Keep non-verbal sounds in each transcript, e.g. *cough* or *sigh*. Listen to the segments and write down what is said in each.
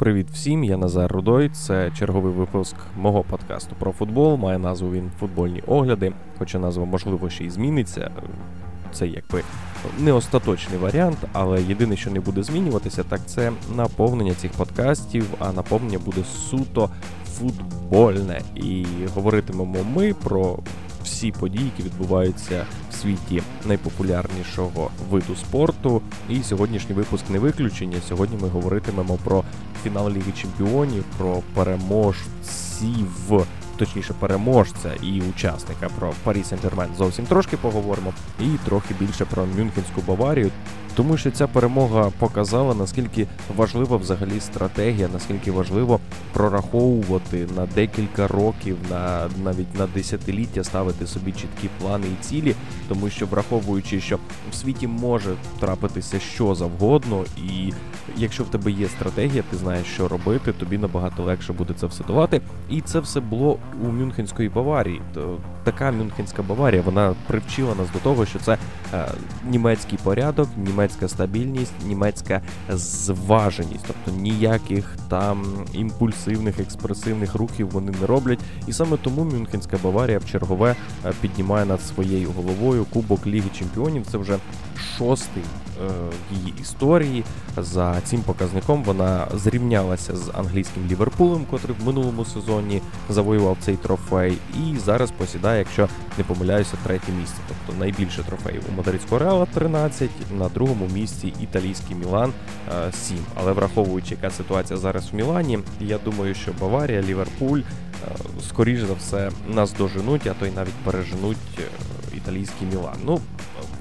привіт всім! Я Назар Рудой. Це черговий випуск мого подкасту про футбол. Має назву він футбольні огляди, хоча назва можливо ще й зміниться. Це якби не остаточний варіант, але єдине, що не буде змінюватися, так це наповнення цих подкастів, а наповнення буде суто футбольне. І говоритимемо ми про всі події, які відбуваються в світі найпопулярнішого виду спорту. І сьогоднішній випуск не виключення. Сьогодні ми говоритимемо про фінал Ліги Чемпіонів, про переможців. Точніше, переможця і учасника про Парі Сен-Жермен зовсім трошки поговоримо, і трохи більше про Мюнхенську Баварію, тому що ця перемога показала наскільки важлива взагалі стратегія, наскільки важливо прораховувати на декілька років, на навіть на десятиліття ставити собі чіткі плани і цілі, тому що враховуючи, що в світі може трапитися що завгодно, і якщо в тебе є стратегія, ти знаєш, що робити, тобі набагато легше буде це все давати. І це все було у Мюнхенської Баварії. Така Мюнхенська Баварія вона привчила нас до того, що це е, німецький порядок, німецька стабільність, німецька зваженість, тобто ніяких там імпульсивних, експресивних рухів вони не роблять. І саме тому Мюнхенська Баварія в чергове е, піднімає над своєю головою Кубок Ліги Чемпіонів. Це вже шостий е, її історії. За цим показником вона зрівнялася з англійським Ліверпулем, котрий в минулому сезоні завоював цей трофей, і зараз посідає, якщо не помиляюся, третє місце. Тобто найбільше трофеїв у Мадридського Реала 13, на другому місці італійський Мілан 7. Але враховуючи, яка ситуація зараз в Мілані, я думаю, що Баварія, Ліверпуль скоріш за все нас доженуть, а то й навіть переженуть італійський Мілан. Ну,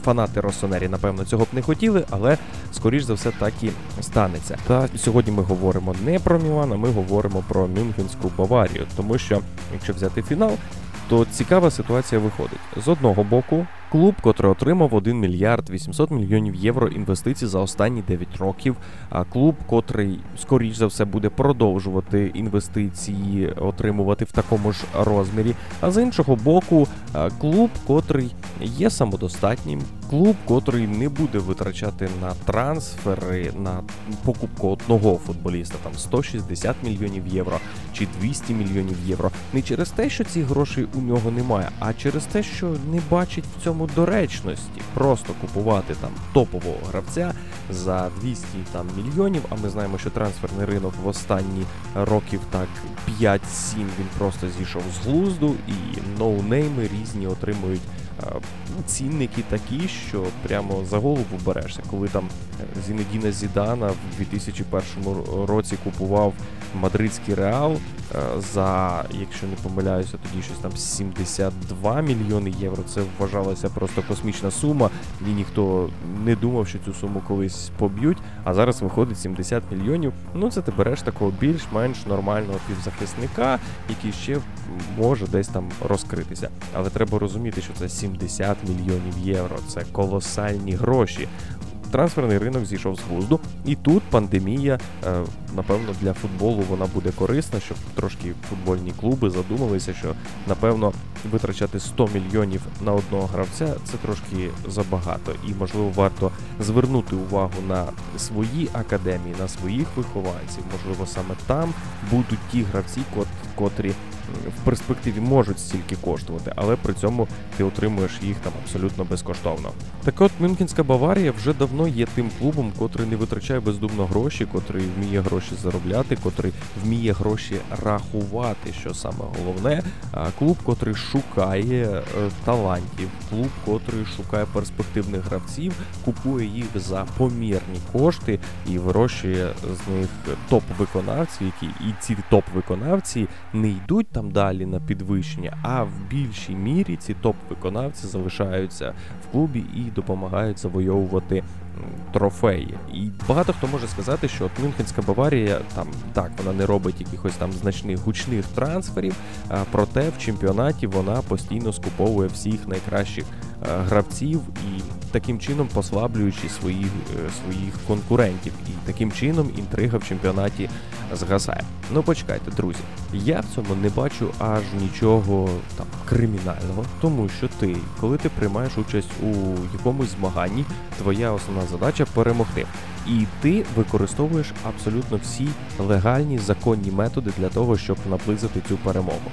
фанати Росонері, напевно, цього б не хотіли, але скоріш за все так і станеться. Та сьогодні ми говоримо не про Мілан, а ми говоримо про Мюнхенську Баварію, тому що якщо взяти фінал, то цікава ситуація виходить з одного боку. Клуб, котрий отримав 1 мільярд 800 мільйонів євро інвестицій за останні 9 років. А клуб, котрий скоріш за все буде продовжувати інвестиції, отримувати в такому ж розмірі. А з іншого боку, клуб, котрий є самодостатнім, клуб, котрий не буде витрачати на трансфери, на покупку одного футболіста, там 160 мільйонів євро чи 200 мільйонів євро. Не через те, що ці грошей у нього немає, а через те, що не бачить в цьому доречності просто купувати там топового гравця за 200 там мільйонів. А ми знаємо, що трансферний ринок в останні років так 5-7 він просто зійшов з глузду, і ноунейми різні отримують. Цінники такі, що прямо за голову берешся, коли там Зінедіна Зідана в 2001 році купував мадридський реал за, якщо не помиляюся, тоді щось там 72 мільйони євро. Це вважалася просто космічна сума, і ніхто не думав, що цю суму колись поб'ють. А зараз виходить 70 мільйонів. Ну це ти береш такого більш-менш нормального півзахисника, який ще може десь там розкритися. Але треба розуміти, що це 70 мільйонів євро. Це колосальні гроші. Трансферний ринок зійшов з глузду, і тут пандемія, напевно, для футболу вона буде корисна, щоб трошки футбольні клуби задумалися, що напевно витрачати 100 мільйонів на одного гравця це трошки забагато, і можливо варто звернути увагу на свої академії, на своїх вихованців. Можливо, саме там будуть ті гравці, котрі в перспективі можуть стільки коштувати, але при цьому ти отримуєш їх там абсолютно безкоштовно. Так от Мюнхенська Баварія вже давно є тим клубом, котрий не витрачає бездумно гроші, котрий вміє гроші заробляти, котрий вміє гроші рахувати, що саме головне. Клуб, котрий шукає е, талантів, клуб, котрий шукає перспективних гравців, купує їх за помірні кошти і вирощує з них топ-виконавців, які і ці топ-виконавці не йдуть там далі на підвищення, а в більшій мірі ці топ-виконавці залишаються в клубі і допомагають завойовувати трофеї. І багато хто може сказати, що от Мюнхенська Баварія там так вона не робить якихось там значних гучних трансферів, проте в чемпіонаті вона постійно скуповує всіх найкращих гравців і таким чином послаблюючи своїх е, своїх конкурентів. І таким чином інтрига в чемпіонаті згасає. Ну почекайте, друзі. Я в цьому не бачу аж нічого там кримінального, тому що ти, коли ти приймаєш участь у якомусь змаганні, твоя основна задача перемогти. І ти використовуєш абсолютно всі легальні законні методи для того, щоб наблизити цю перемогу.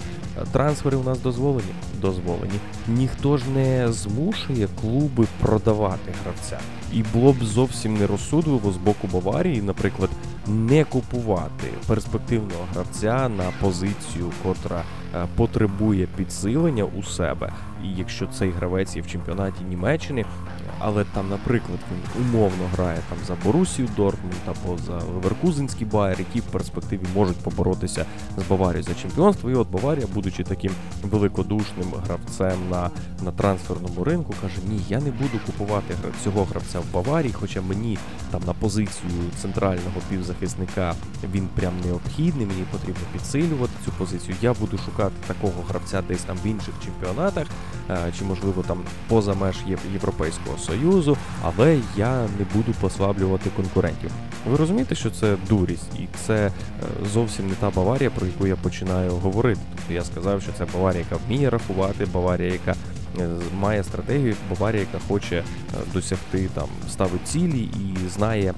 Трансфери у нас дозволені? Дозволені. Ніхто ж не змушує клуби продавати гравця. І було б зовсім нерозсудливо з боку Баварії, наприклад, не купувати перспективного гравця на позицію, котра е, потребує підсилення у себе. Якщо цей гравець є в чемпіонаті Німеччини, але там, наприклад, він умовно грає там за Борусію Дортмунд або за Леверкузенський Байер, які в перспективі можуть поборотися з Баварією за чемпіонство. І от Баварія, будучи таким великодушним гравцем на на трансферному ринку, каже: Ні, я не буду купувати цього гравця в Баварії, хоча мені там на позицію центрального півзахисника він прям необхідний. Мені потрібно підсилювати цю позицію. Я буду шукати такого гравця десь там в інших чемпіонатах, чи можливо там поза меж Європейського союзу, але я не буду послаблювати конкурентів. Ви розумієте, що це дурість, і це е, зовсім не та Баварія, про яку я починаю говорити. Тобто я сказав, що це Баварія, яка вміє рахувати, Баварія, яка е, має стратегію, Баварія, яка хоче е, досягти там ставить цілі і знає,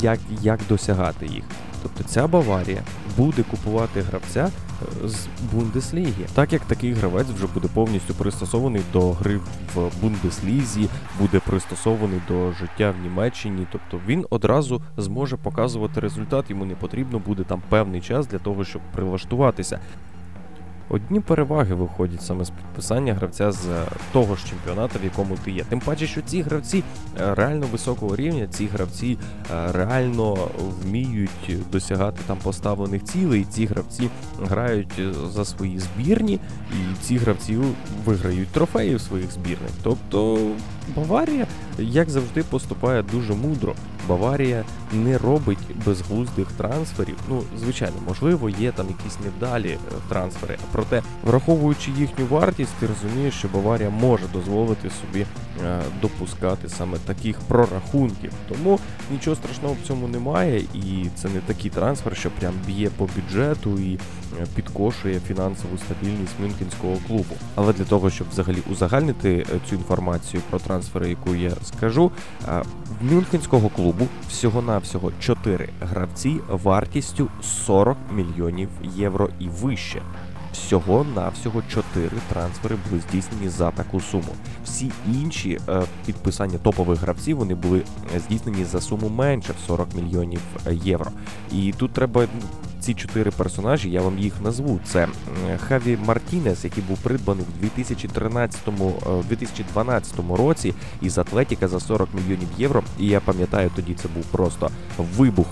як, як досягати їх. Тобто ця Баварія буде купувати гравця з Бундесліги, так як такий гравець вже буде повністю пристосований до гри в Бундеслізі, буде пристосований до життя в Німеччині, тобто він одразу зможе показувати результат. Йому не потрібно буде там певний час для того, щоб прилаштуватися. Одні переваги виходять саме з підписання гравця з того ж чемпіонату, в якому ти є. Тим паче, що ці гравці е, реально високого рівня, ці гравці е, реально вміють досягати там поставлених цілей. Ці гравці грають е, за свої збірні, і ці гравці виграють трофеї в своїх збірних. Тобто Баварія, як завжди, поступає дуже мудро. Баварія не робить безглуздих трансферів. Ну, звичайно, можливо, є там якісь невдалі трансфери. Проте, враховуючи їхню вартість, ти розумієш, що Баварія може дозволити собі е, допускати саме таких прорахунків. Тому нічого страшного в цьому немає, і це не такий трансфер, що прям б'є по бюджету і е, підкошує фінансову стабільність мюнхенського клубу. Але для того, щоб взагалі узагальнити е, цю інформацію про трансфери, яку я скажу, в мюнхенського клубу всього-навсього 4 гравці вартістю 40 мільйонів євро і вище всього на всього 4 трансфери були здійснені за таку суму. Всі інші е, підписання топових гравців вони були здійснені за суму менше в 40 мільйонів е, євро. І тут треба ну, ці чотири персонажі, я вам їх назву. Це Хаві Мартінес, який був придбаний в 2013-2012 е, році із Атлетіка за 40 мільйонів євро. І я пам'ятаю, тоді це був просто вибух.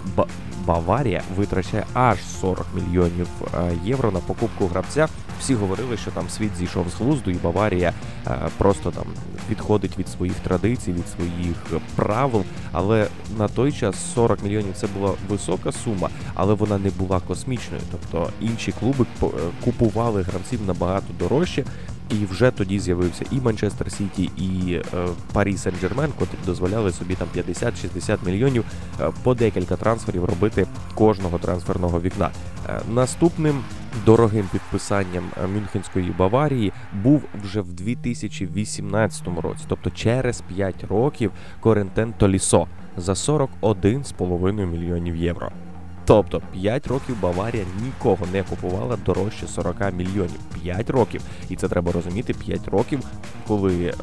Баварія витрачає аж 40 мільйонів е, євро на покупку гравця. Всі говорили, що там світ зійшов з глузду, і Баварія е, просто там відходить від своїх традицій, від своїх правил. Але на той час 40 мільйонів це була висока сума, але вона не була космічною. Тобто інші клуби е, купували гравців набагато дорожче. І вже тоді з'явився і Манчестер Сіті, і е, Парі Сен-Джермен, котрі дозволяли собі там 50-60 мільйонів е, по декілька трансферів робити кожного трансферного вікна. Е, наступним дорогим підписанням е, Мюнхенської Баварії був вже в 2018 році, тобто через 5 років Корентен Толісо за 41,5 мільйонів євро. Тобто 5 років Баварія нікого не купувала дорожче 40 мільйонів. 5 років. І це треба розуміти 5 років, коли е,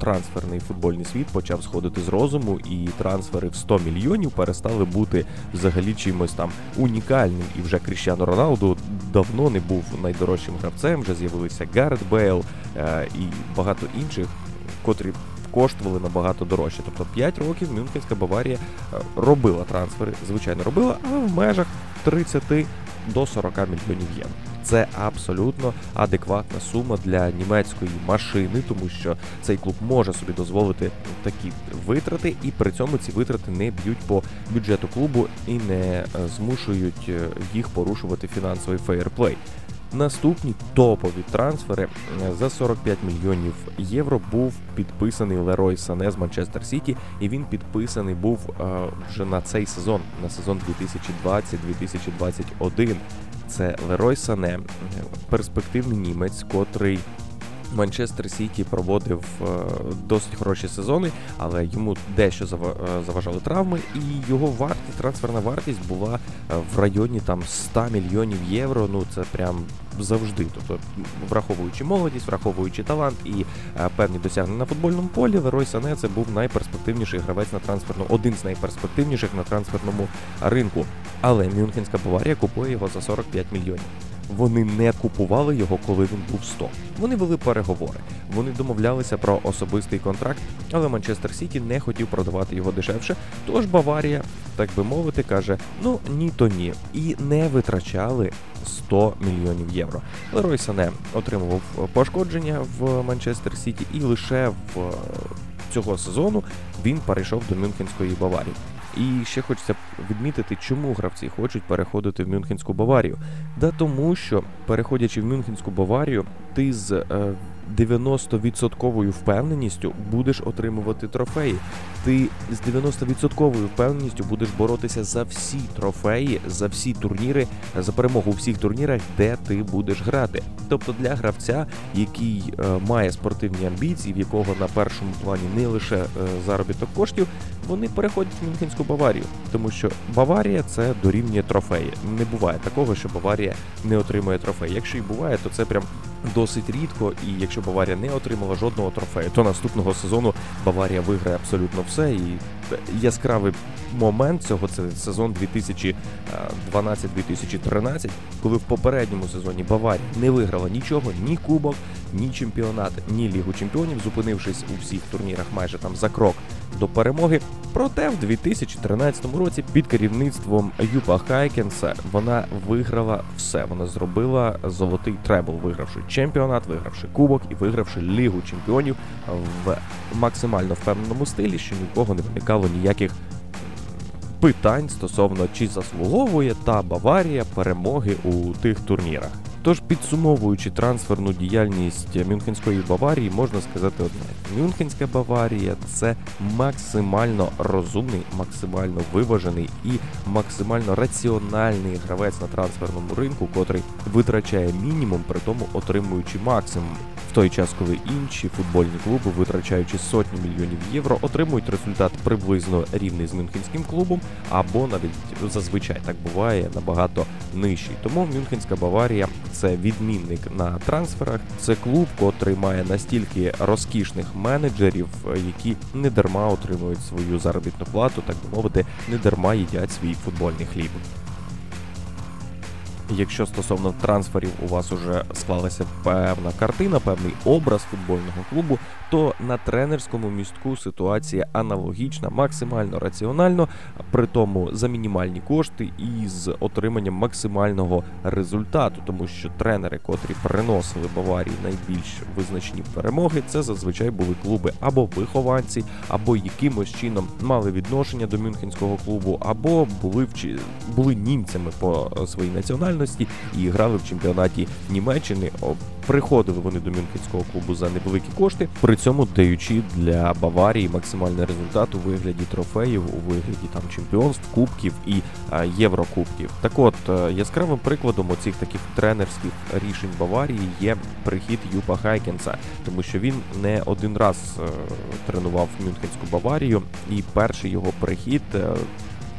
трансферний футбольний світ почав сходити з розуму, і трансфери в 100 мільйонів перестали бути взагалі чимось там унікальним. І вже Кріщану Роналду давно не був найдорожчим гравцем. Вже з'явилися Гаррет Бейл е, і багато інших, котрі коштували набагато дорожче. Тобто 5 років Мюнхенська Баварія е, робила трансфери, звичайно, робила, але в межах 30 до 40 мільйонів євро. Це абсолютно адекватна сума для німецької машини, тому що цей клуб може собі дозволити такі витрати, і при цьому ці витрати не б'ють по бюджету клубу і не е, змушують е, їх порушувати фінансовий фейерплей. Наступні топові трансфери е, за 45 мільйонів євро був підписаний Лерой Сане з Манчестер Сіті, і він підписаний був е, вже на цей сезон, на сезон 2020-2021. Це Лерой Сане, е, перспективний німець, котрий Манчестер Сіті проводив е, досить хороші сезони, але йому дещо е, заважали травми, і його вартість, трансферна вартість була е, в районі там 100 мільйонів євро. Ну це прям завжди. Тобто, враховуючи молодість, враховуючи талант і е, певні досягнення на футбольному полі, Лерой Сане це був найперспективніший гравець на трансферному, один з найперспективніших на трансферному ринку. Але Мюнхенська Баварія купує його за 45 мільйонів. Вони не купували його, коли він був 100. Вони вели переговори. Вони домовлялися про особистий контракт, але Манчестер Сіті не хотів продавати його дешевше. Тож Баварія, так би мовити, каже: ну ні, то ні. І не витрачали 100 мільйонів євро. Лерой Сане отримував пошкодження в Манчестер Сіті, і лише в е, цього сезону він перейшов до Мюнхенської Баварії. І ще хочеться відмітити, чому гравці хочуть переходити в Мюнхенську Баварію. Да тому що, переходячи в Мюнхенську Баварію, ти з е, 90% впевненістю будеш отримувати трофеї. Ти з 90% впевненістю будеш боротися за всі трофеї, за всі турніри, за перемогу у всіх турнірах, де ти будеш грати. Тобто для гравця, який е, має спортивні амбіції, в якого на першому плані не лише е, заробіток коштів, вони переходять в Мюнхенську Баварію, тому що Баварія це дорівнює трофеї. Не буває такого, що Баварія не отримує трофей. Якщо і буває, то це прям досить рідко. І якщо Баварія не отримала жодного трофею, то наступного сезону Баварія виграє абсолютно все. І яскравий момент цього це сезон 2012-2013, коли в попередньому сезоні Баварія не виграла нічого, ні кубок, ні чемпіонат, ні лігу чемпіонів, зупинившись у всіх турнірах майже там за крок до перемоги. Проте в 2013 році під керівництвом Юпа Хайкенса вона виграла все. Вона зробила золотий требл, вигравши чемпіонат, вигравши кубок і вигравши лігу чемпіонів в максимально впевненому стилі, що ні в кого не виникало ніяких питань стосовно чи заслуговує та Баварія перемоги у тих турнірах. Тож, підсумовуючи трансферну діяльність Мюнхенської Баварії, можна сказати одне: Мюнхенська Баварія це максимально розумний, максимально виважений і максимально раціональний гравець на трансферному ринку, котрий витрачає мінімум, при тому отримуючи максимум. В той час, коли інші футбольні клуби, витрачаючи сотні мільйонів євро, отримують результат приблизно рівний з мюнхенським клубом, або навіть зазвичай так буває набагато нижчий. Тому Мюнхенська Баварія це відмінник на трансферах. Це клуб, котрий має настільки розкішних менеджерів, які не дарма отримують свою заробітну плату, так би мовити, не дарма їдять свій футбольний хліб. Якщо стосовно трансферів у вас уже склалася певна картина, певний образ футбольного клубу, то на тренерському містку ситуація аналогічна, максимально раціонально, при тому за мінімальні кошти і з отриманням максимального результату, тому що тренери, котрі приносили Баварії найбільш визначні перемоги, це зазвичай були клуби або вихованці, або якимось чином мали відношення до мюнхенського клубу, або були вчи... були німцями по своїй національності і грали в чемпіонаті Німеччини. Приходили вони до мюнхенського клубу за невеликі кошти, при цьому даючи для Баварії максимальний результат у вигляді трофеїв, у вигляді там чемпіонств, кубків і а, єврокубків. Так от е, яскравим прикладом оцих таких тренерських рішень Баварії є прихід Юпа Хайкенса, тому що він не один раз е, тренував Мюнхенську Баварію, і перший його прихід.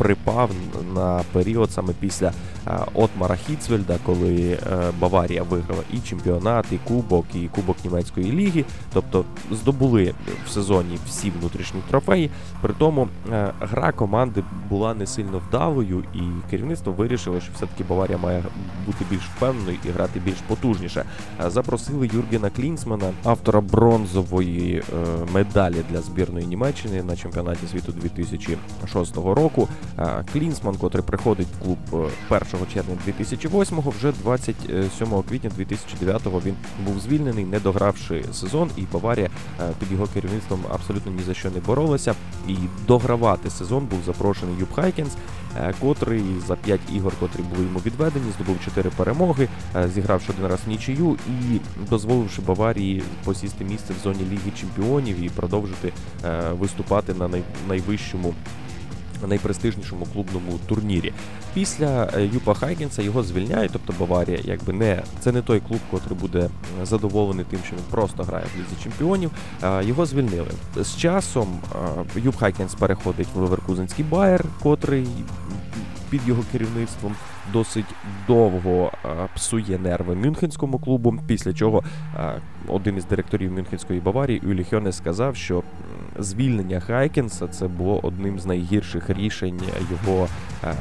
Припав на період саме після е, Отмара Хіцвельда, коли е, Баварія виграла і чемпіонат, і кубок, і кубок німецької ліги, тобто здобули в сезоні всі внутрішні трофеї. При тому е, гра команди була не сильно вдалою, і керівництво вирішило, що все-таки Баварія має бути більш впевненою і грати більш потужніше. Запросили Юргена Клінсмана, автора бронзової медалі для збірної Німеччини на чемпіонаті світу 2006 року. Е, Клінсман, котрий приходить в клуб 1 червня 2008-го, вже 27 квітня 2009-го він був звільнений, не догравши сезон, і Баварія під його керівництвом абсолютно ні за що не боролася. І догравати сезон був запрошений Юпп Хайнкес, котрий за 5 ігор, котрі були йому відведені, здобув 4 перемоги, зігравши один раз в нічию і дозволивши Баварії посісти місце в зоні Ліги Чемпіонів і продовжити виступати на найвищому найпрестижнішому клубному турнірі. Після е, Юппа Хайнкеса його звільняють, тобто Баварія, якби не це не той клуб, котрий буде задоволений тим, що він просто грає в лізі чемпіонів. Його звільнили з часом. Юпп Хайнкес переходить в Леверкузенський Байер, котрий під його керівництвом досить довго псує нерви Мюнхенському клубу. Після чого один із директорів Мюнхенської Баварії Улі Хьонес сказав, що звільнення Хайнкеса це було одним з найгірших рішень його е,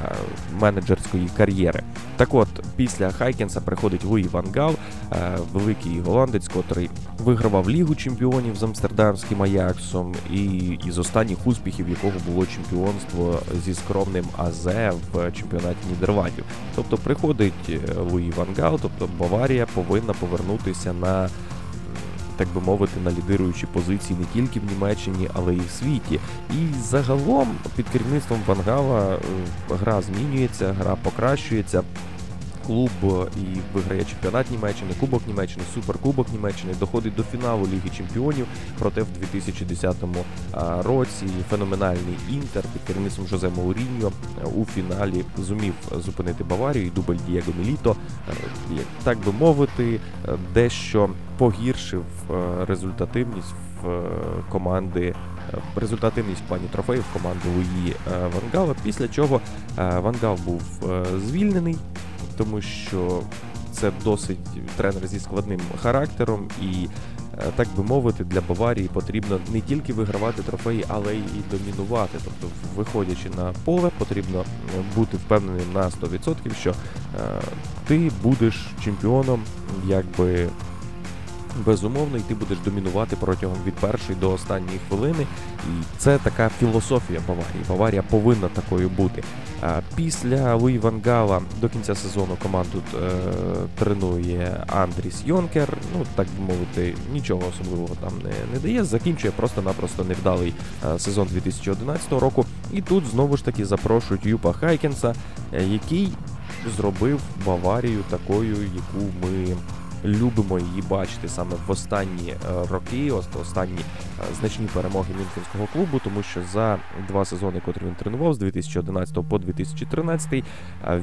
менеджерської кар'єри. Так от, після Хайнкеса приходить Луї Ван Гал, е, великий голландець, котрий вигравав Лігу чемпіонів з Амстердамським Аяксом, і із останніх успіхів якого було чемпіонство зі скромним АЗ в чемпіонаті Нідерландів. Тобто приходить е, Луї Ван Гал, тобто Баварія повинна повернутися на так би мовити, на лідируючі позиції не тільки в Німеччині, але й в світі. І загалом під керівництвом Вангала е, гра змінюється, гра покращується клуб і виграє чемпіонат Німеччини, Кубок Німеччини, Суперкубок Німеччини, доходить до фіналу Ліги Чемпіонів. Проте в 2010 році феноменальний інтер під керівництвом Жозе Мауріньо у фіналі зумів зупинити Баварію і дубль Дієго Міліто, так би мовити, дещо погіршив результативність в команди. Результативність в плані трофеїв команди Луї Ван Гала, після чого Ван Гал був звільнений тому що це досить тренер зі складним характером, і, е, так би мовити, для Баварії потрібно не тільки вигравати трофеї, але й домінувати. Тобто, виходячи на поле, потрібно бути впевненим на 100%, що е, ти будеш чемпіоном, якби безумовно, і ти будеш домінувати протягом від першої до останньої хвилини. І це така філософія Баварії. Баварія повинна такою бути. Після Луї Ван Гала до кінця сезону команду е, тренує Андріс Йонкер. Ну так би мовити, нічого особливого там не, не дає. Закінчує просто-напросто невдалий е, сезон 2011 року. І тут знову ж таки запрошують Юппа Хайнкеса, е, який зробив Баварію такою, яку ми любимо її бачити саме в останні е, роки, останні е, значні перемоги Мюнхенського клубу, тому що за два сезони, котрі він тренував з 2011 по 2013, е,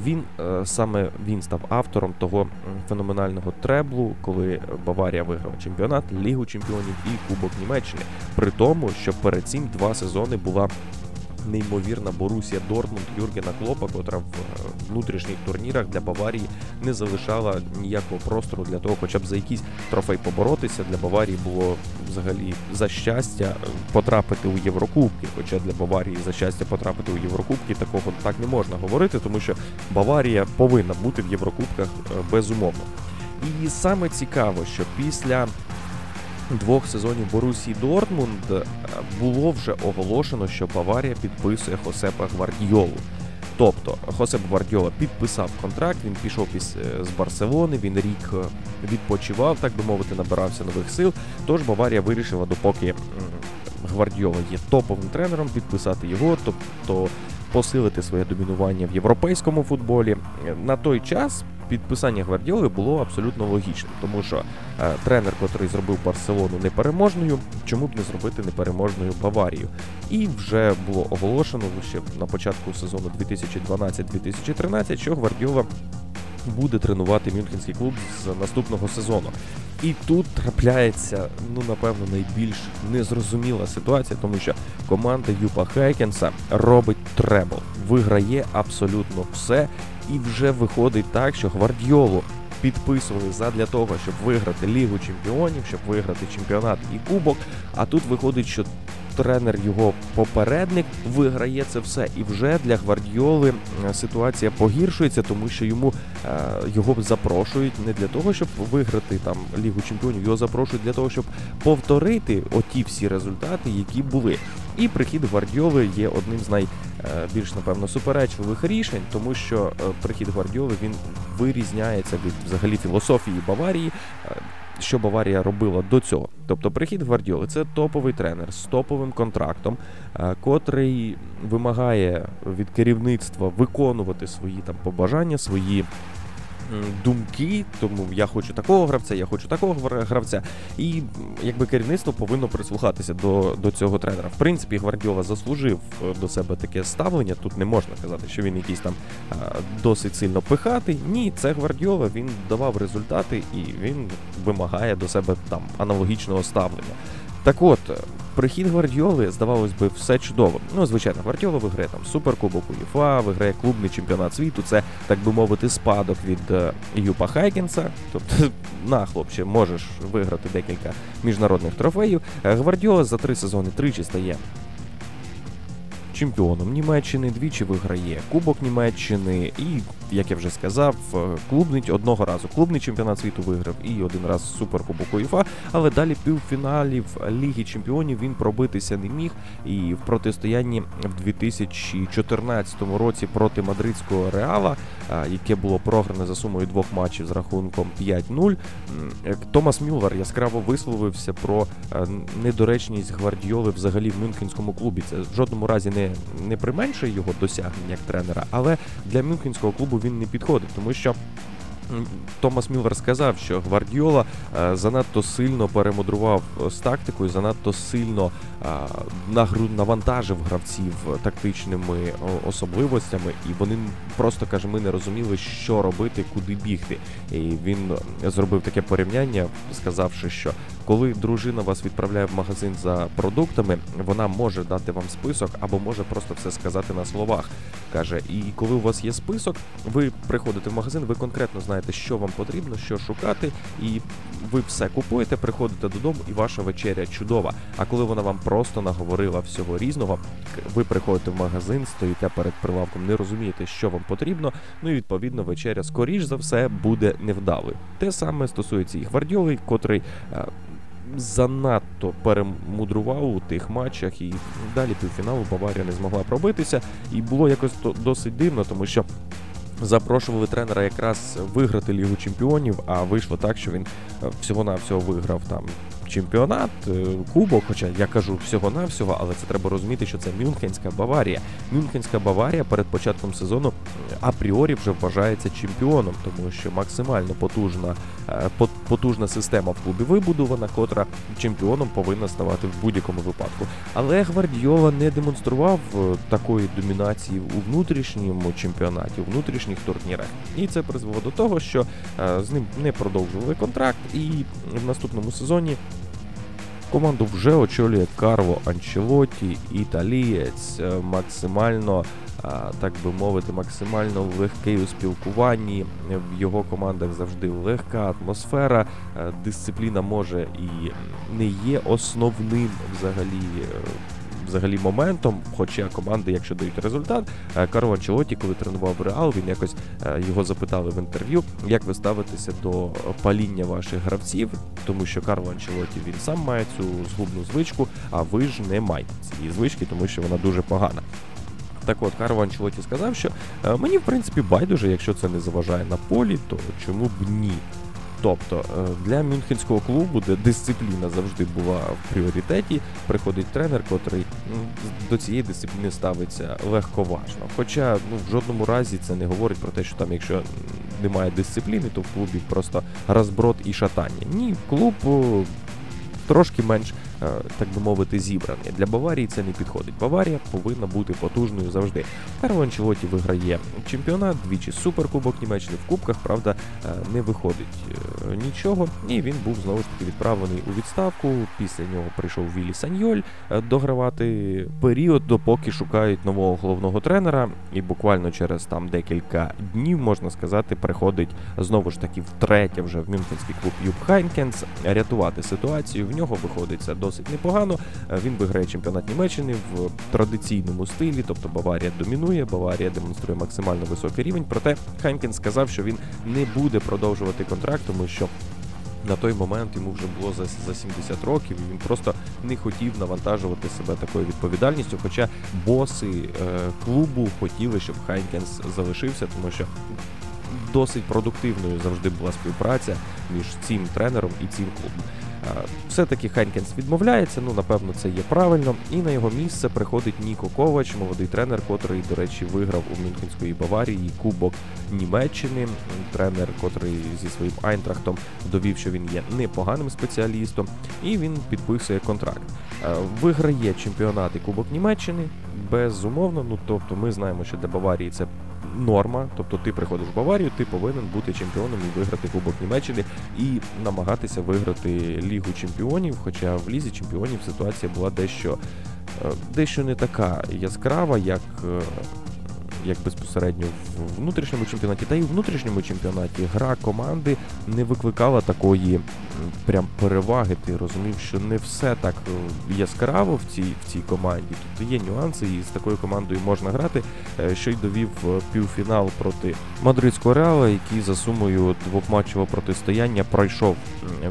він саме він став автором того феноменального треблу, коли Баварія виграла чемпіонат, Лігу чемпіонів і Кубок Німеччини. При тому, що перед цим два сезони була неймовірна Борусія Дортмунд Юргена Клопа, котра в е, внутрішніх турнірах для Баварії не залишала ніякого простору для того, хоча б за якийсь трофей поборотися. Для Баварії було взагалі за щастя е, потрапити у Єврокубки. Хоча для Баварії за щастя потрапити у Єврокубки такого так не можна говорити, тому що Баварія повинна бути в Єврокубках е, безумовно. І саме цікаво, що після двох сезонів Борусії Дортмунд е, було вже оголошено, що Баварія підписує Хосепа Гвардіолу. Тобто Хосеп Гвардіола підписав контракт, він пішов е, з Барселони, він рік е, відпочивав, так би мовити, набирався нових сил. Тож Баварія вирішила, допоки Гвардіола є топовим тренером, підписати його, тобто посилити своє домінування в європейському футболі. На той час підписання Гвардіоли було абсолютно логічним, тому що е, тренер, котрий зробив Барселону непереможною, чому б не зробити непереможною Баварію? І вже було оголошено ще на початку сезону 2012-2013, що Гвардіола буде тренувати Мюнхенський клуб з наступного сезону. І тут трапляється, ну напевно, найбільш незрозуміла ситуація, тому що команда Юпа Хайкенса робить требл, виграє абсолютно все, і вже виходить так, що гвардіолу підписували задля того, щоб виграти Лігу чемпіонів, щоб виграти чемпіонат і кубок. А тут виходить, що тренер його попередник виграє це все. І вже для гвардіоли е, ситуація погіршується, тому що йому е, його запрошують не для того, щоб виграти там Лігу чемпіонів, його запрошують для того, щоб повторити оті всі результати, які були. І прихід Гвардіоли є одним з найбільш, напевно, суперечливих рішень, тому що прихід Гвардіоли він вирізняється від взагалі філософії Баварії що Баварія робила до цього. Тобто прихід Гвардіоли це топовий тренер з топовим контрактом, е, котрий вимагає від керівництва виконувати свої там побажання, свої думки, тому я хочу такого гравця, я хочу такого гравця. І якби керівництво повинно прислухатися до до цього тренера. В принципі, Гвардіола заслужив е, до себе таке ставлення. Тут не можна казати, що він якийсь там досить сильно пихатий. Ні, це Гвардіола, він давав результати і він вимагає до себе там аналогічного ставлення. Так от, прихід Гвардіоли, здавалось би, все чудово. Ну, звичайно, Гвардіола виграє там суперкубок УЄФА, виграє клубний чемпіонат світу. Це, так би мовити, спадок від е, Юпа Хайкінса. Тобто, *laughs* на хлопче, можеш виграти декілька міжнародних трофеїв. Е, Гвардіола за три сезони тричі стає чемпіоном Німеччини, двічі виграє Кубок Німеччини і, як я вже сказав, е, клубний одного разу клубний чемпіонат світу виграв і один раз суперкубок УЄФА, але далі півфіналів Ліги Чемпіонів він пробитися не міг. І в протистоянні в 2014 році проти мадридського реала, яке було програне за сумою двох матчів з рахунком 5-0, е, Томас Мюллер яскраво висловився про недоречність гвардіоли взагалі в Мюнхенському клубі. Це в жодному разі не не применшує його досягнень як тренера, але для Мюнхенського клубу він не підходить, тому що. Томас Міллер сказав, що Гвардіола е, занадто сильно перемудрував з тактикою, занадто сильно навантажив гравців тактичними особливостями, і вони просто каже, ми не розуміли, що робити, куди бігти. І він зробив таке порівняння, сказавши, що коли дружина вас відправляє в магазин за продуктами, вона може дати вам список або може просто все сказати на словах. Каже, і коли у вас є список, ви приходите в магазин, ви конкретно знаєте, що вам потрібно, що шукати, і ви все купуєте, приходите додому, і ваша вечеря чудова. А коли вона вам просто наговорила всього різного, ви приходите в магазин, стоїте перед прилавком, не розумієте, що вам потрібно. Ну і відповідно вечеря, скоріш за все, буде невдалою. Те саме стосується і Гвардіоли, котрий. Е, занадто перемудрував у тих матчах, і далі півфіналу Баварія не змогла пробитися. І було якось досить дивно, тому що запрошували тренера якраз виграти Лігу Чемпіонів, а вийшло так, що він е, всього-навсього виграв там чемпіонат, е, кубок. Хоча я кажу всього-навсього, але це треба розуміти, що це Мюнхенська Баварія. Мюнхенська Баварія перед початком сезону апріорі вже вважається чемпіоном, тому що максимально потужна е, потужна система в клубі вибудована, котра чемпіоном повинна ставати в будь-якому випадку. Але Гвардіола не демонстрував е, такої домінації у внутрішньому чемпіонаті, у внутрішніх турнірах. І це призвело до того, що з ним не продовжували контракт, і в наступному сезоні. Команду вже очолює Карло Анчелоті, італієць, е, максимально, е, так би мовити, максимально легкий у спілкуванні. В його командах завжди легка атмосфера. Е, дисципліна може і не є основним взагалі взагалі моментом. Хоча команди, якщо дають результат, е, Карло Анчелоті, коли тренував Реал, він якось е, його запитали в інтерв'ю, як ви ставитеся до паління ваших гравців, тому що Карло Анчелоті він сам має цю згубну звичку, а ви ж не маєте цієї звички, тому що вона дуже погана. Так от Карло Анчелоті сказав, що е, мені в принципі байдуже, якщо це не заважає на полі, то чому б ні? Тобто е, для мюнхенського клубу, де дисципліна завжди була в пріоритеті, приходить тренер, котрий до цієї дисципліни ставиться легковажно. Хоча ну в жодному разі це не говорить про те, що там, якщо немає дисципліни, то в клубі просто розброд і шатання. Ні, клуб трошки менш Е, так би мовити, зібрані. Для Баварії це не підходить. Баварія повинна бути потужною завжди. Карло виграє чемпіонат, двічі суперкубок Німеччини в кубках, правда, е, не виходить е, нічого. І він був знову ж таки відправлений у відставку. Після нього прийшов Вілі Саньоль догравати період, допоки шукають нового головного тренера. І буквально через там декілька днів, можна сказати, приходить знову ж таки втретє вже в Мюнхенський клуб Юпп Хайнкес рятувати ситуацію. В нього виходить до досить непогано. Е, він виграє чемпіонат Німеччини в традиційному стилі, тобто Баварія домінує, Баварія демонструє максимально високий рівень. Проте Хайнкес сказав, що він не буде продовжувати контракт, тому що На той момент йому вже було за за 70 років, і він просто не хотів навантажувати себе такою відповідальністю. Хоча боси е, клубу хотіли, щоб Хайнкес залишився, тому що досить продуктивною завжди була співпраця між цим тренером і цим клубом. Все-таки Хайнкес відмовляється, ну напевно, це є правильно. І на його місце приходить Ніко Ковач, молодий тренер, котрий, до речі, виграв у Мюнхенської Баварії Кубок Німеччини. Тренер, котрий зі своїм Айнтрахтом довів, що він є непоганим спеціалістом, і він підписує контракт. Виграє чемпіонат і Кубок Німеччини безумовно. Ну тобто, ми знаємо, що для Баварії це норма. Тобто ти приходиш в Баварію, ти повинен бути чемпіоном і виграти Кубок Німеччини і намагатися виграти Лігу чемпіонів. Хоча в Лізі чемпіонів ситуація була дещо е, дещо не така яскрава, як е, як безпосередньо в внутрішньому чемпіонаті, та й у внутрішньому чемпіонаті гра команди не викликала такої прям переваги. Ти розумів, що не все так е, яскраво в цій в цій команді. Тут є нюанси, і з такою командою можна грати. Е, що й довів е, півфінал проти мадридського реала, який за сумою двохматчевого протистояння пройшов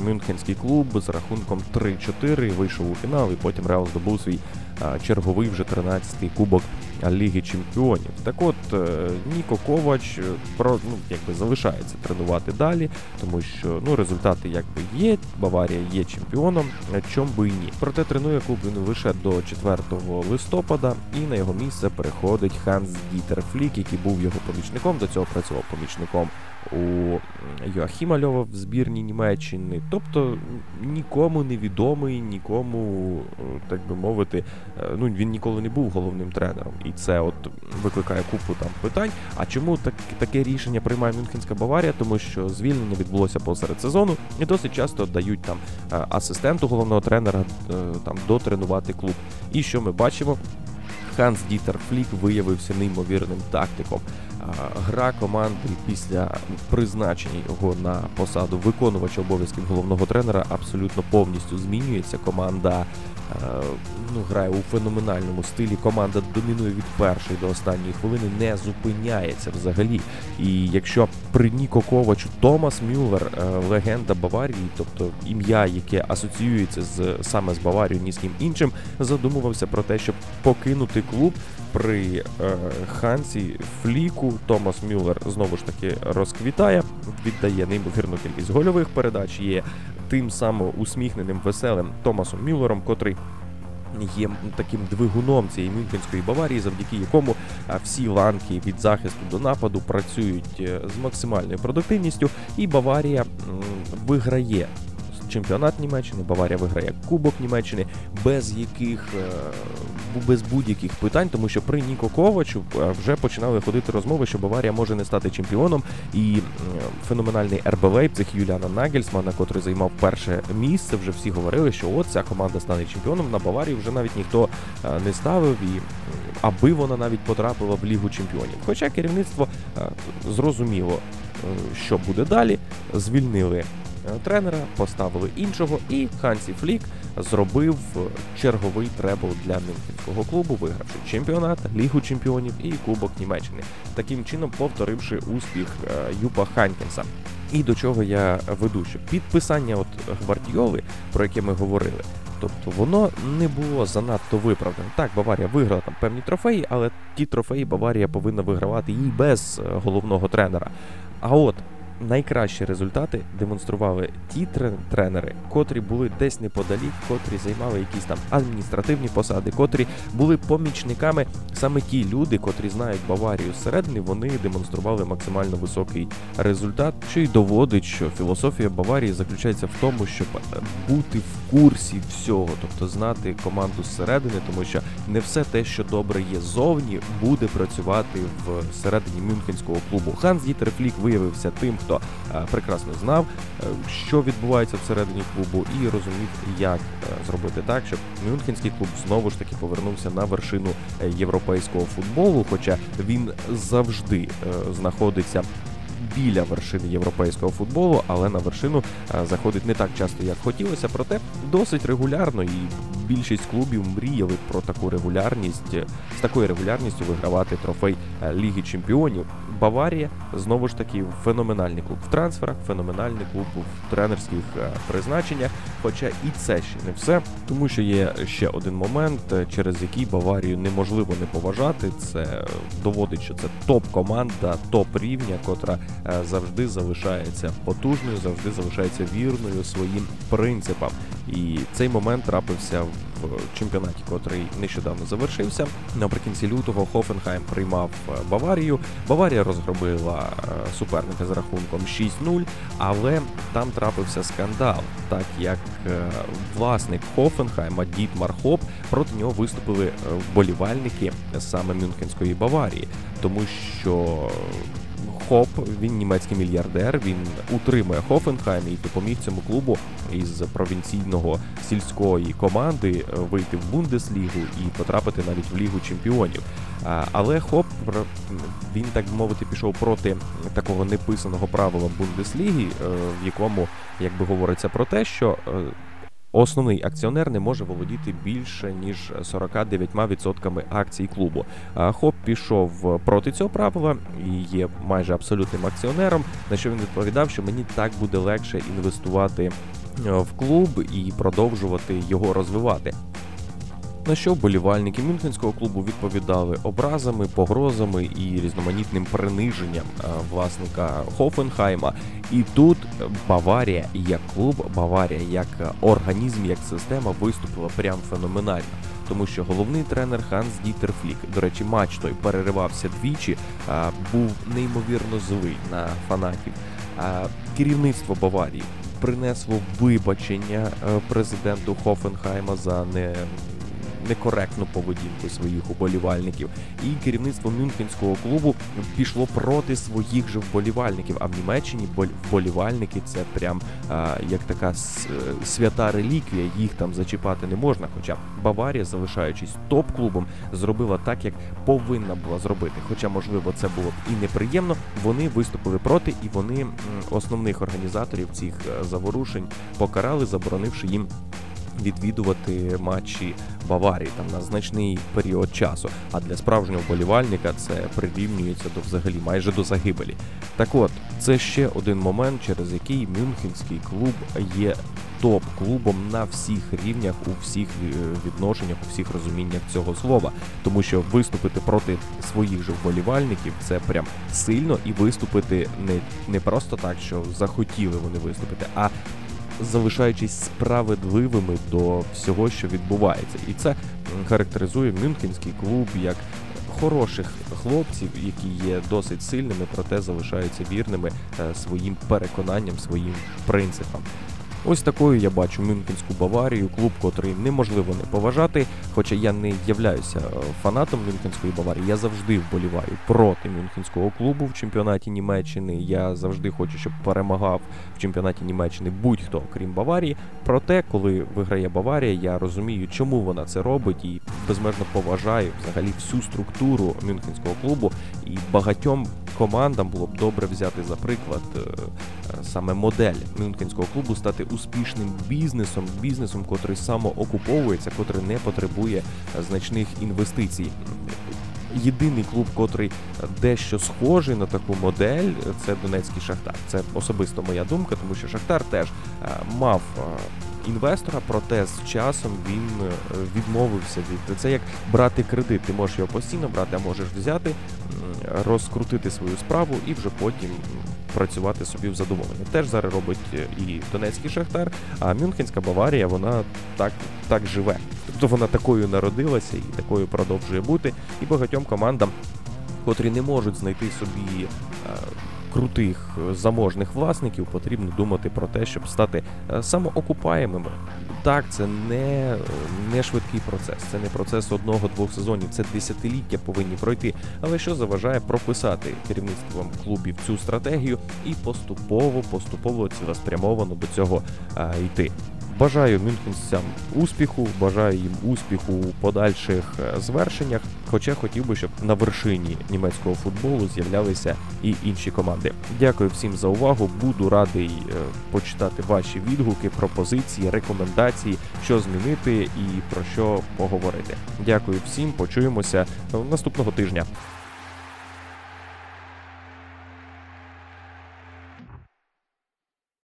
Мюнхенський клуб з рахунком 3-4, вийшов у фінал, і потім Реал здобув свій черговий вже 13-й кубок Ліги Чемпіонів. Так от е, Ніко Ковач е, про ну якби залишається тренувати далі, тому що ну результати якби є. Баварія є чемпіоном, чом би і ні. Проте тренує клуб він лише до 4 листопада, і на його місце переходить Ханс Дітер Флік, який був його помічником. До цього працював помічником у Йоахіма Льова в збірні Німеччини. Тобто нікому невідомий, нікому, е, так би мовити, ну він ніколи не був головним тренером і це от викликає купу там питань. А чому так таке рішення приймає Мюнхенська Баварія? Тому що звільнення відбулося посеред сезону, і досить часто дають там е, асистенту головного тренера е, там дотренувати клуб. І що ми бачимо? Ханс Дітер Флік виявився неймовірним тактиком. Гра команди після призначення його на посаду виконувача обов'язків головного тренера абсолютно повністю змінюється. Команда ну, грає у феноменальному стилі. Команда домінує від першої до останньої хвилини, не зупиняється взагалі. І якщо при Ніко Ковачу Томас Мюллер, е, легенда Баварії, тобто ім'я, яке асоціюється з саме з Баварією, ні з ким іншим, задумувався про те, щоб покинути клуб при е, Хансі Фліку. Томас Мюллер знову ж таки розквітає, віддає неймовірну кількість гольових передач. Є тим самим усміхненим веселим Томасом Мюллером, котрий є таким двигуном цієї Мюнхенської Баварії, завдяки якому всі ланки від захисту до нападу працюють е, з максимальною продуктивністю, і Баварія виграє чемпіонат Німеччини, Баварія виграє Кубок Німеччини, без яких е, без будь-яких питань, тому що при Ніко Ковачу е, вже починали ходити розмови, що Баварія може не стати чемпіоном. І феноменальний РБ Лейпциг Юліана Нагельсмана, котрий займав перше місце, вже всі говорили, що от ця команда стане чемпіоном. На Баварію вже навіть ніхто е, не ставив і аби вона навіть потрапила в Лігу чемпіонів. Хоча керівництво зрозуміло, що буде далі, звільнили Е, тренера, поставили іншого, і Хансі Флік зробив черговий требл для Мюнхенського клубу, вигравши чемпіонат, Лігу чемпіонів і Кубок Німеччини, таким чином повторивши успіх е, Юпа Ханкінса. І до чого я веду, що підписання от Гвардіоли, про яке ми говорили, тобто воно не було занадто виправдане. Так, Баварія виграла там певні трофеї, але ті трофеї Баварія повинна вигравати і без е, головного тренера. А от найкращі результати демонстрували ті тренери, котрі були десь неподалік, котрі займали якісь там адміністративні посади, котрі були помічниками. Саме ті люди, котрі знають Баварію зсередини, вони демонстрували максимально високий результат, що й доводить, що філософія Баварії заключається в тому, щоб бути в курсі всього, тобто знати команду зсередини, тому що не все те, що добре є зовні, буде працювати всередині Мюнхенського клубу. Ханс Дітер Флік виявився тим, е, прекрасно знав, е, що відбувається всередині клубу, і розумів, як е, зробити так, щоб Мюнхенський клуб знову ж таки повернувся на вершину європейського футболу, хоча він завжди знаходиться. Біля вершини європейського футболу, але на вершину заходить не так часто, як хотілося, проте досить регулярно і більшість клубів мріяли про таку регулярність з такою регулярністю вигравати трофей Ліги Чемпіонів. Баварія знову ж таки феноменальний клуб в трансферах, феноменальний клуб в тренерських е, призначеннях. Хоча і це ще не все, тому що є ще один момент, е, через який Баварію неможливо не поважати. Це доводить, що це топ-команда, топ рівня, котра завжди залишається потужною, завжди залишається вірною своїм принципам. І цей момент трапився в чемпіонаті, котрий нещодавно завершився. Наприкінці лютого Хофенхайм приймав е, Баварію. Баварія розгробила е, суперника з рахунком 6-0, але там трапився скандал, так як е, власник Хофенхайма Дітмар Хоп проти нього виступили вболівальники саме Мюнхенської Баварії, тому що Хоп, він німецький мільярдер. Він утримує Хофенхайм і допоміг цьому клубу із провінційного сільської команди вийти в Бундеслігу і потрапити навіть в Лігу чемпіонів. Але Хоп він так би мовити пішов проти такого неписаного правила Бундесліги, е, в якому якби говориться про те, що е, Основний акціонер не може володіти більше ніж 49% акцій клубу. Хоп пішов проти цього правила і є майже абсолютним акціонером. На що він відповідав, що мені так буде легше інвестувати е, в клуб і продовжувати його розвивати. На що вболівальники Мюнхенського клубу відповідали образами, погрозами і різноманітним приниженням е, власника Хофенхайма. І тут Баварія як клуб, Баварія як організм, як система виступила прям феноменально. Тому що головний тренер Ханс Дітер Флік, до речі, матч той переривався двічі, був неймовірно злий на фанатів. Керівництво Баварії принесло вибачення е, президенту Хофенхайма за не некоректну поведінку своїх уболівальників. І керівництво Мюнхенського клубу пішло проти своїх же вболівальників. А в Німеччині вболівальники це прям а, як така свята реліквія. Їх там зачіпати не можна. Хоча Баварія, залишаючись топ-клубом, зробила так, як повинна була зробити. Хоча, можливо, це було б і неприємно. Вони виступили проти, і вони основних організаторів цих е, заворушень покарали, заборонивши їм відвідувати матчі Баварії там на значний період часу. А для справжнього болівальника це прирівнюється до взагалі майже до загибелі. Так от, це ще один момент, через який Мюнхенський клуб є топ-клубом на всіх рівнях, у всіх е, відношеннях, у всіх розуміннях цього слова, тому що виступити проти своїх же вболівальників це прям сильно і виступити не, не просто так, що захотіли вони виступити, а залишаючись справедливими до всього, що відбувається, і це характеризує Мюнхенський клуб як хороших хлопців, які є досить сильними, проте залишаються вірними е, своїм переконанням, своїм принципам. Ось такою я бачу Мюнхенську Баварію, клуб, котрий неможливо не поважати. Хоча я не являюся е, фанатом Мюнхенської Баварії, я завжди вболіваю проти Мюнхенського клубу в чемпіонаті Німеччини. Я завжди хочу, щоб перемагав в чемпіонаті Німеччини будь-хто, крім Баварії. Проте, коли виграє Баварія, я розумію, чому вона це робить, і безмежно поважаю взагалі всю структуру Мюнхенського клубу і багатьом командам було б добре взяти за приклад е, саме модель Мюнхенського клубу, стати успішним бізнесом, бізнесом, котрий самоокуповується, котрий не потребує е, значних інвестицій. Єдиний клуб, котрий дещо схожий на таку модель, це Донецький Шахтар. Це особисто моя думка, тому що Шахтар теж мав інвестора, проте з часом він відмовився від це як брати кредит. Ти можеш його постійно брати, а можеш взяти розкрутити свою справу і вже потім працювати собі в задоволення. Теж зараз робить е, і Донецький Шахтар, а Мюнхенська Баварія вона так так живе. Тобто вона такою народилася і такою продовжує бути. І багатьом командам, котрі не можуть знайти собі. Е, крутих заможних власників потрібно думати про те, щоб стати е, самоокупаємими так, це не не швидкий процес, це не процес одного-двох сезонів, це десятиліття повинні пройти. Але що заважає прописати керівництвом клубів цю стратегію і поступово, поступово цілеспрямовано до цього а, йти. Бажаю мюнхенцям успіху, бажаю їм успіху у подальших е, звершеннях. Хоча хотів би, щоб на вершині німецького футболу з'являлися і інші команди. Дякую всім за увагу. Буду радий е, почитати ваші відгуки, пропозиції, рекомендації, що змінити і про що поговорити. Дякую всім. Почуємося наступного тижня.